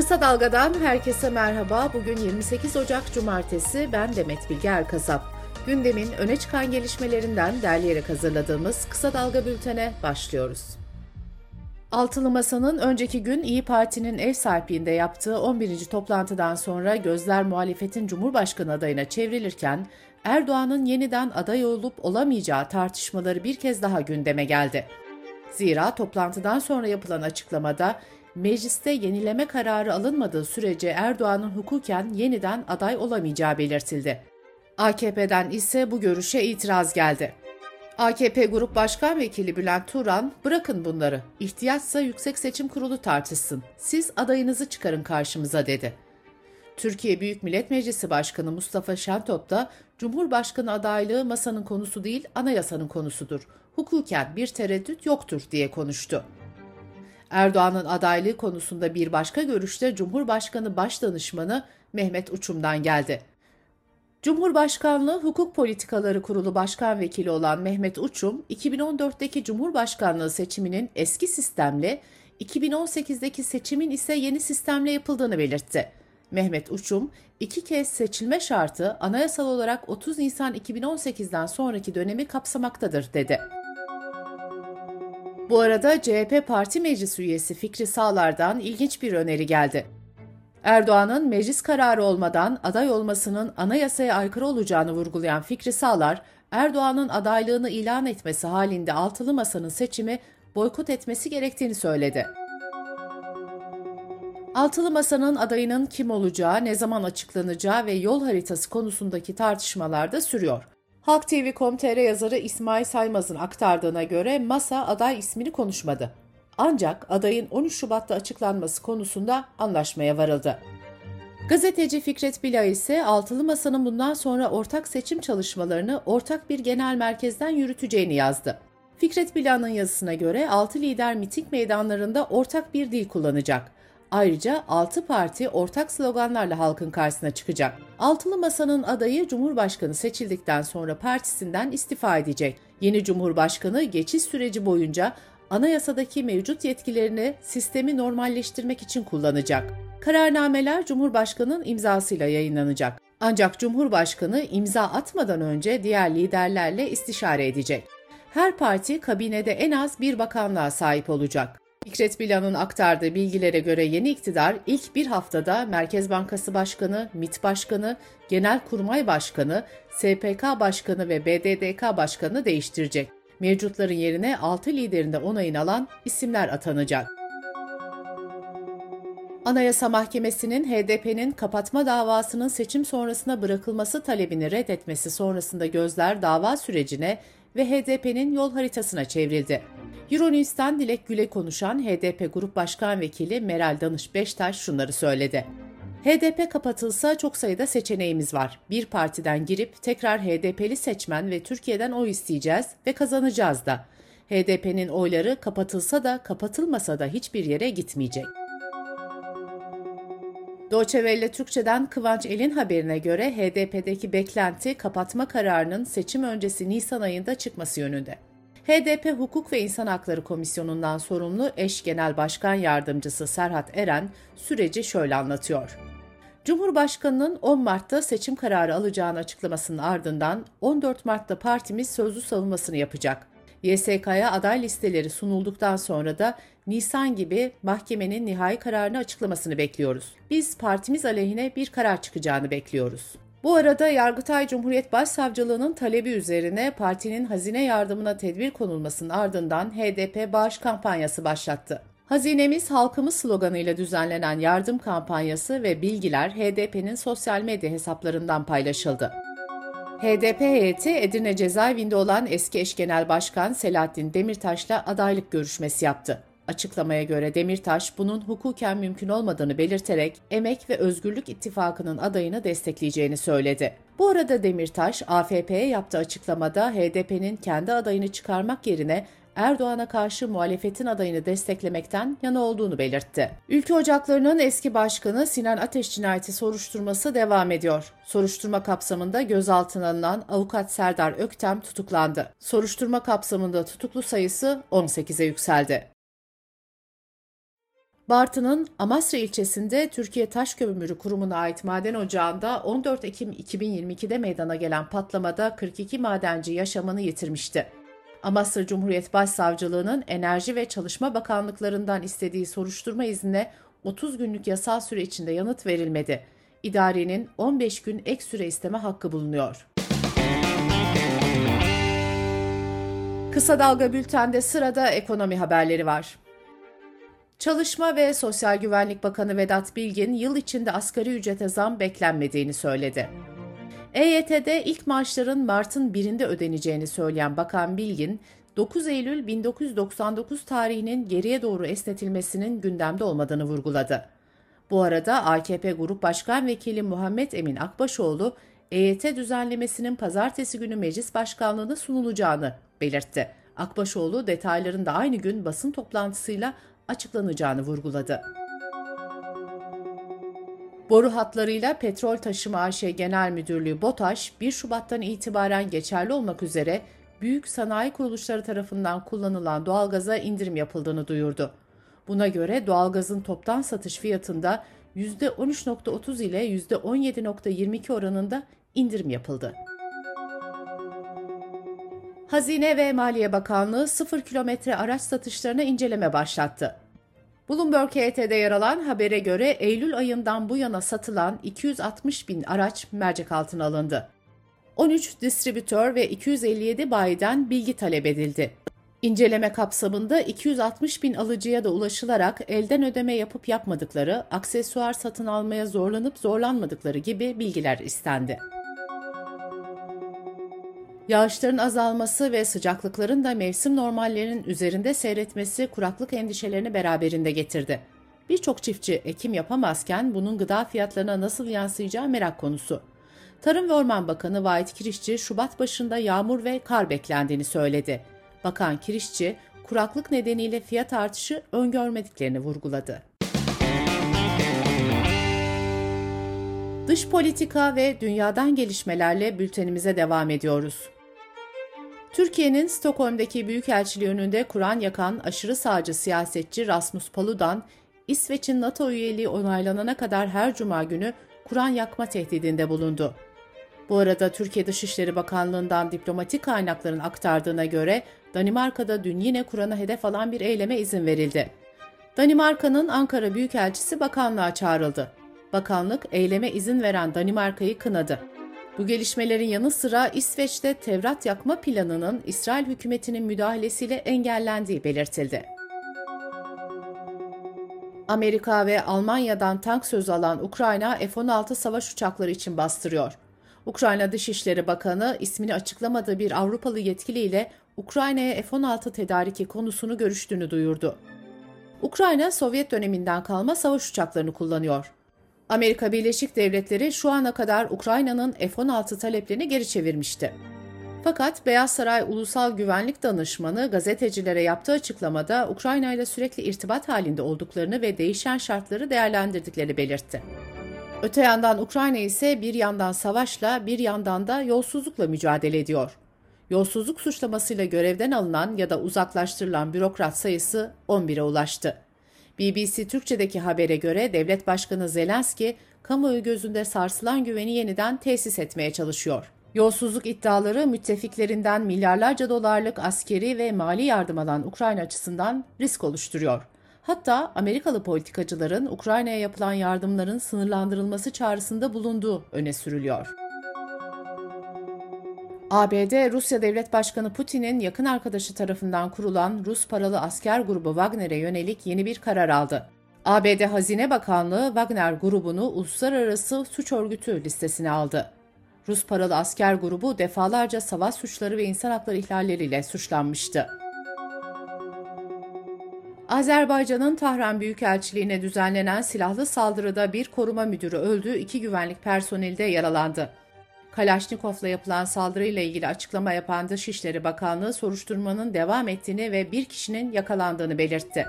Kısa Dalga'dan herkese merhaba. Bugün 28 Ocak Cumartesi. Ben Demet Bilge Erkasap. Gündemin öne çıkan gelişmelerinden derleyerek hazırladığımız Kısa Dalga bültene başlıyoruz. Altılı Masa'nın önceki gün İyi Parti'nin ev sahipliğinde yaptığı 11. toplantıdan sonra gözler muhalefetin Cumhurbaşkanı adayına çevrilirken Erdoğan'ın yeniden aday olup olamayacağı tartışmaları bir kez daha gündeme geldi. Zira toplantıdan sonra yapılan açıklamada mecliste yenileme kararı alınmadığı sürece Erdoğan'ın hukuken yeniden aday olamayacağı belirtildi. AKP'den ise bu görüşe itiraz geldi. AKP Grup Başkan Vekili Bülent Turan, bırakın bunları, ihtiyaçsa Yüksek Seçim Kurulu tartışsın, siz adayınızı çıkarın karşımıza dedi. Türkiye Büyük Millet Meclisi Başkanı Mustafa Şentop da Cumhurbaşkanı adaylığı masanın konusu değil anayasanın konusudur. Hukuken bir tereddüt yoktur diye konuştu. Erdoğan'ın adaylığı konusunda bir başka görüşte Cumhurbaşkanı Başdanışmanı Mehmet Uçum'dan geldi. Cumhurbaşkanlığı Hukuk Politikaları Kurulu Başkan Vekili olan Mehmet Uçum, 2014'teki Cumhurbaşkanlığı seçiminin eski sistemle, 2018'deki seçimin ise yeni sistemle yapıldığını belirtti. Mehmet Uçum, iki kez seçilme şartı anayasal olarak 30 Nisan 2018'den sonraki dönemi kapsamaktadır dedi. Bu arada CHP Parti Meclis üyesi Fikri Sağlar'dan ilginç bir öneri geldi. Erdoğan'ın meclis kararı olmadan aday olmasının anayasaya aykırı olacağını vurgulayan Fikri Sağlar, Erdoğan'ın adaylığını ilan etmesi halinde altılı masanın seçimi boykot etmesi gerektiğini söyledi. Altılı Masa'nın adayının kim olacağı, ne zaman açıklanacağı ve yol haritası konusundaki tartışmalar da sürüyor. Halk TV.com.tr yazarı İsmail Saymaz'ın aktardığına göre masa aday ismini konuşmadı. Ancak adayın 13 Şubat'ta açıklanması konusunda anlaşmaya varıldı. Gazeteci Fikret Bila ise Altılı Masa'nın bundan sonra ortak seçim çalışmalarını ortak bir genel merkezden yürüteceğini yazdı. Fikret Bila'nın yazısına göre 6 lider miting meydanlarında ortak bir dil kullanacak. Ayrıca 6 parti ortak sloganlarla halkın karşısına çıkacak. Altılı Masa'nın adayı Cumhurbaşkanı seçildikten sonra partisinden istifa edecek. Yeni Cumhurbaşkanı geçiş süreci boyunca anayasadaki mevcut yetkilerini sistemi normalleştirmek için kullanacak. Kararnameler Cumhurbaşkanı'nın imzasıyla yayınlanacak. Ancak Cumhurbaşkanı imza atmadan önce diğer liderlerle istişare edecek. Her parti kabinede en az bir bakanlığa sahip olacak. Fikret Bilan'ın aktardığı bilgilere göre yeni iktidar ilk bir haftada Merkez Bankası Başkanı, MİT Başkanı, Genelkurmay Başkanı, SPK Başkanı ve BDDK Başkanı değiştirecek. Mevcutların yerine 6 liderinde onayını alan isimler atanacak. Anayasa Mahkemesi'nin HDP'nin kapatma davasının seçim sonrasına bırakılması talebini reddetmesi sonrasında gözler dava sürecine ve HDP'nin yol haritasına çevrildi. Euronews'ten Dilek Gül'e konuşan HDP Grup Başkan Vekili Meral Danış Beştaş şunları söyledi. HDP kapatılsa çok sayıda seçeneğimiz var. Bir partiden girip tekrar HDP'li seçmen ve Türkiye'den oy isteyeceğiz ve kazanacağız da. HDP'nin oyları kapatılsa da kapatılmasa da hiçbir yere gitmeyecek. Deutsche Welle Türkçe'den Kıvanç El'in haberine göre HDP'deki beklenti kapatma kararının seçim öncesi Nisan ayında çıkması yönünde. HDP Hukuk ve İnsan Hakları Komisyonu'ndan sorumlu eş genel başkan yardımcısı Serhat Eren süreci şöyle anlatıyor. Cumhurbaşkanının 10 Mart'ta seçim kararı alacağını açıklamasının ardından 14 Mart'ta partimiz sözlü savunmasını yapacak. YSK'ya aday listeleri sunulduktan sonra da Nisan gibi mahkemenin nihai kararını açıklamasını bekliyoruz. Biz partimiz aleyhine bir karar çıkacağını bekliyoruz. Bu arada Yargıtay Cumhuriyet Başsavcılığı'nın talebi üzerine partinin hazine yardımına tedbir konulmasının ardından HDP bağış kampanyası başlattı. Hazinemiz halkımız sloganıyla düzenlenen yardım kampanyası ve bilgiler HDP'nin sosyal medya hesaplarından paylaşıldı. HDP heyeti Edirne cezaevinde olan eski eş genel başkan Selahattin Demirtaş'la adaylık görüşmesi yaptı. Açıklamaya göre Demirtaş bunun hukuken mümkün olmadığını belirterek Emek ve Özgürlük İttifakı'nın adayını destekleyeceğini söyledi. Bu arada Demirtaş, AFP'ye yaptığı açıklamada HDP'nin kendi adayını çıkarmak yerine Erdoğan'a karşı muhalefetin adayını desteklemekten yana olduğunu belirtti. Ülke Ocakları'nın eski başkanı Sinan Ateş cinayeti soruşturması devam ediyor. Soruşturma kapsamında gözaltına alınan avukat Serdar Öktem tutuklandı. Soruşturma kapsamında tutuklu sayısı 18'e yükseldi. Bartın'ın Amasra ilçesinde Türkiye Taş Kömürü Kurumu'na ait maden ocağında 14 Ekim 2022'de meydana gelen patlamada 42 madenci yaşamını yitirmişti. Amasra Cumhuriyet Başsavcılığı'nın Enerji ve Çalışma Bakanlıklarından istediği soruşturma iznine 30 günlük yasal süre içinde yanıt verilmedi. İdarenin 15 gün ek süre isteme hakkı bulunuyor. Kısa Dalga Bülten'de sırada ekonomi haberleri var. Çalışma ve Sosyal Güvenlik Bakanı Vedat Bilgin yıl içinde asgari ücrete zam beklenmediğini söyledi. EYT'de ilk maaşların Mart'ın birinde ödeneceğini söyleyen Bakan Bilgin, 9 Eylül 1999 tarihinin geriye doğru esnetilmesinin gündemde olmadığını vurguladı. Bu arada AKP Grup Başkan Vekili Muhammed Emin Akbaşoğlu, EYT düzenlemesinin pazartesi günü meclis başkanlığına sunulacağını belirtti. Akbaşoğlu detayların da aynı gün basın toplantısıyla açıklanacağını vurguladı. Boru hatlarıyla Petrol Taşıma AŞ Genel Müdürlüğü BOTAŞ 1 Şubat'tan itibaren geçerli olmak üzere büyük sanayi kuruluşları tarafından kullanılan doğalgaza indirim yapıldığını duyurdu. Buna göre doğalgazın toptan satış fiyatında %13.30 ile %17.22 oranında indirim yapıldı. Hazine ve Maliye Bakanlığı 0 kilometre araç satışlarına inceleme başlattı. Bloomberg HT'de yer alan habere göre Eylül ayından bu yana satılan 260 bin araç mercek altına alındı. 13 distribütör ve 257 bayiden bilgi talep edildi. İnceleme kapsamında 260 bin alıcıya da ulaşılarak elden ödeme yapıp yapmadıkları, aksesuar satın almaya zorlanıp zorlanmadıkları gibi bilgiler istendi. Yağışların azalması ve sıcaklıkların da mevsim normallerinin üzerinde seyretmesi kuraklık endişelerini beraberinde getirdi. Birçok çiftçi ekim yapamazken bunun gıda fiyatlarına nasıl yansıyacağı merak konusu. Tarım ve Orman Bakanı Vahit Kirişçi, Şubat başında yağmur ve kar beklendiğini söyledi. Bakan Kirişçi, kuraklık nedeniyle fiyat artışı öngörmediklerini vurguladı. Dış politika ve dünyadan gelişmelerle bültenimize devam ediyoruz. Türkiye'nin Stockholm'daki büyükelçiliği önünde Kur'an yakan aşırı sağcı siyasetçi Rasmus Paludan, İsveç'in NATO üyeliği onaylanana kadar her cuma günü Kur'an yakma tehdidinde bulundu. Bu arada Türkiye Dışişleri Bakanlığı'ndan diplomatik kaynakların aktardığına göre Danimarka'da dün yine Kur'an'a hedef alan bir eyleme izin verildi. Danimarka'nın Ankara Büyükelçisi bakanlığa çağrıldı. Bakanlık eyleme izin veren Danimarka'yı kınadı. Bu gelişmelerin yanı sıra İsveç'te Tevrat yakma planının İsrail hükümetinin müdahalesiyle engellendiği belirtildi. Amerika ve Almanya'dan tank sözü alan Ukrayna F-16 savaş uçakları için bastırıyor. Ukrayna Dışişleri Bakanı ismini açıklamadığı bir Avrupalı yetkiliyle Ukrayna'ya F-16 tedariki konusunu görüştüğünü duyurdu. Ukrayna Sovyet döneminden kalma savaş uçaklarını kullanıyor. Amerika Birleşik Devletleri şu ana kadar Ukrayna'nın F-16 taleplerini geri çevirmişti. Fakat Beyaz Saray Ulusal Güvenlik Danışmanı gazetecilere yaptığı açıklamada Ukrayna ile sürekli irtibat halinde olduklarını ve değişen şartları değerlendirdiklerini belirtti. Öte yandan Ukrayna ise bir yandan savaşla bir yandan da yolsuzlukla mücadele ediyor. Yolsuzluk suçlamasıyla görevden alınan ya da uzaklaştırılan bürokrat sayısı 11'e ulaştı. BBC Türkçe'deki habere göre Devlet Başkanı Zelenski, kamuoyu gözünde sarsılan güveni yeniden tesis etmeye çalışıyor. Yolsuzluk iddiaları müttefiklerinden milyarlarca dolarlık askeri ve mali yardım alan Ukrayna açısından risk oluşturuyor. Hatta Amerikalı politikacıların Ukrayna'ya yapılan yardımların sınırlandırılması çağrısında bulunduğu öne sürülüyor. ABD, Rusya Devlet Başkanı Putin'in yakın arkadaşı tarafından kurulan Rus paralı asker grubu Wagner'e yönelik yeni bir karar aldı. ABD Hazine Bakanlığı Wagner grubunu uluslararası suç örgütü listesine aldı. Rus paralı asker grubu defalarca savaş suçları ve insan hakları ihlalleriyle suçlanmıştı. Azerbaycan'ın Tahran Büyükelçiliğine düzenlenen silahlı saldırıda bir koruma müdürü öldü, iki güvenlik personeli de yaralandı. Kalaşnikov'la yapılan saldırıyla ilgili açıklama yapan Dışişleri Bakanlığı soruşturmanın devam ettiğini ve bir kişinin yakalandığını belirtti.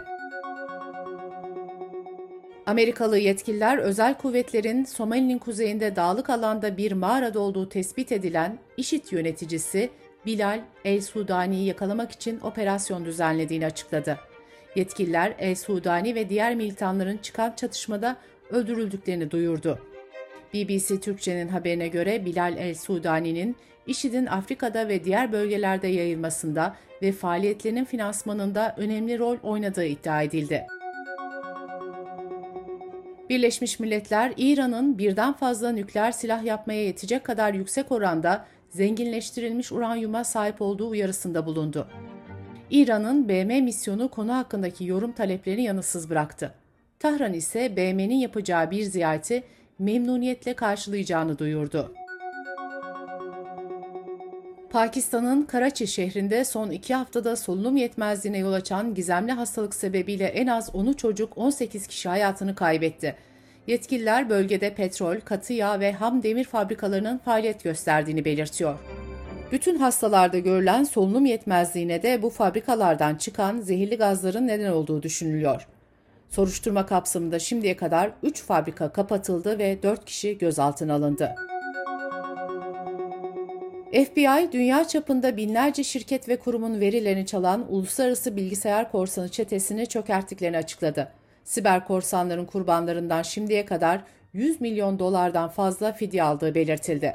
Amerikalı yetkililer özel kuvvetlerin Somali'nin kuzeyinde dağlık alanda bir mağarada olduğu tespit edilen IŞİD yöneticisi Bilal El-Sudani'yi yakalamak için operasyon düzenlediğini açıkladı. Yetkililer El Sudani ve diğer militanların çıkan çatışmada öldürüldüklerini duyurdu. BBC Türkçe'nin haberine göre Bilal El Sudani'nin IŞİD'in Afrika'da ve diğer bölgelerde yayılmasında ve faaliyetlerinin finansmanında önemli rol oynadığı iddia edildi. Birleşmiş Milletler, İran'ın birden fazla nükleer silah yapmaya yetecek kadar yüksek oranda zenginleştirilmiş uranyuma sahip olduğu uyarısında bulundu. İran'ın BM misyonu konu hakkındaki yorum taleplerini yanıtsız bıraktı. Tahran ise BM'nin yapacağı bir ziyareti memnuniyetle karşılayacağını duyurdu. Pakistan'ın Karachi şehrinde son iki haftada solunum yetmezliğine yol açan gizemli hastalık sebebiyle en az 10 çocuk 18 kişi hayatını kaybetti. Yetkililer bölgede petrol, katı yağ ve ham demir fabrikalarının faaliyet gösterdiğini belirtiyor. Bütün hastalarda görülen solunum yetmezliğine de bu fabrikalardan çıkan zehirli gazların neden olduğu düşünülüyor. Soruşturma kapsamında şimdiye kadar 3 fabrika kapatıldı ve 4 kişi gözaltına alındı. FBI, dünya çapında binlerce şirket ve kurumun verilerini çalan uluslararası bilgisayar korsanı çetesini çökerttiklerini açıkladı. Siber korsanların kurbanlarından şimdiye kadar 100 milyon dolardan fazla fidye aldığı belirtildi.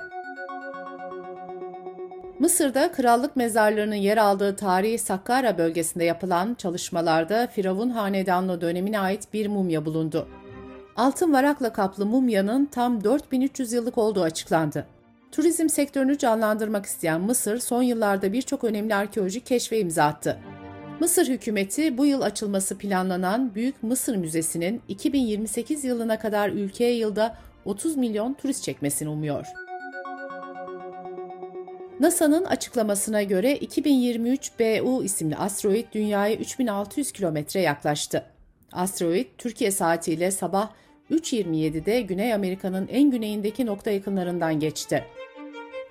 Mısır'da krallık mezarlarının yer aldığı tarihi Sakkara bölgesinde yapılan çalışmalarda Firavun Hanedanlı dönemine ait bir mumya bulundu. Altın varakla kaplı mumyanın tam 4300 yıllık olduğu açıklandı. Turizm sektörünü canlandırmak isteyen Mısır son yıllarda birçok önemli arkeolojik keşfe imza attı. Mısır hükümeti bu yıl açılması planlanan Büyük Mısır Müzesi'nin 2028 yılına kadar ülkeye yılda 30 milyon turist çekmesini umuyor. NASA'nın açıklamasına göre 2023 BU isimli asteroid dünyaya 3600 kilometre yaklaştı. Asteroid Türkiye saatiyle sabah 3.27'de Güney Amerika'nın en güneyindeki nokta yakınlarından geçti.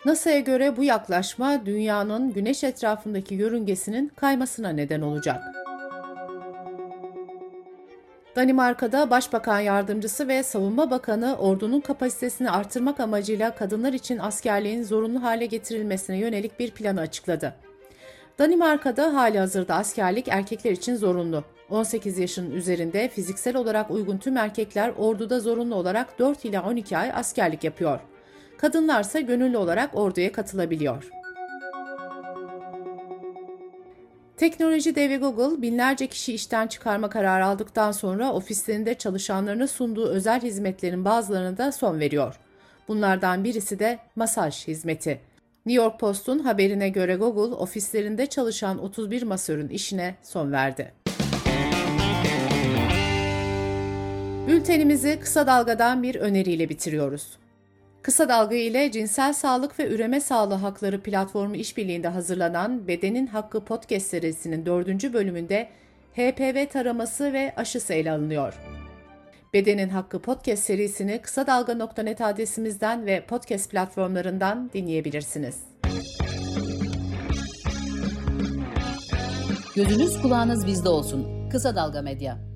NASA'ya göre bu yaklaşma dünyanın güneş etrafındaki yörüngesinin kaymasına neden olacak. Danimarka'da Başbakan Yardımcısı ve Savunma Bakanı ordunun kapasitesini artırmak amacıyla kadınlar için askerliğin zorunlu hale getirilmesine yönelik bir planı açıkladı. Danimarka'da hali hazırda askerlik erkekler için zorunlu. 18 yaşın üzerinde fiziksel olarak uygun tüm erkekler orduda zorunlu olarak 4 ila 12 ay askerlik yapıyor. Kadınlarsa gönüllü olarak orduya katılabiliyor. Teknoloji devi Google binlerce kişi işten çıkarma kararı aldıktan sonra ofislerinde çalışanlarına sunduğu özel hizmetlerin bazılarına da son veriyor. Bunlardan birisi de masaj hizmeti. New York Post'un haberine göre Google ofislerinde çalışan 31 masörün işine son verdi. Bültenimizi kısa dalgadan bir öneriyle bitiriyoruz. Kısa Dalga ile Cinsel Sağlık ve Üreme Sağlığı Hakları platformu işbirliğinde hazırlanan Bedenin Hakkı podcast serisinin dördüncü bölümünde HPV taraması ve aşısı ele alınıyor. Bedenin Hakkı podcast serisini kısa dalga.net adresimizden ve podcast platformlarından dinleyebilirsiniz. Gözünüz kulağınız bizde olsun. Kısa Dalga Medya.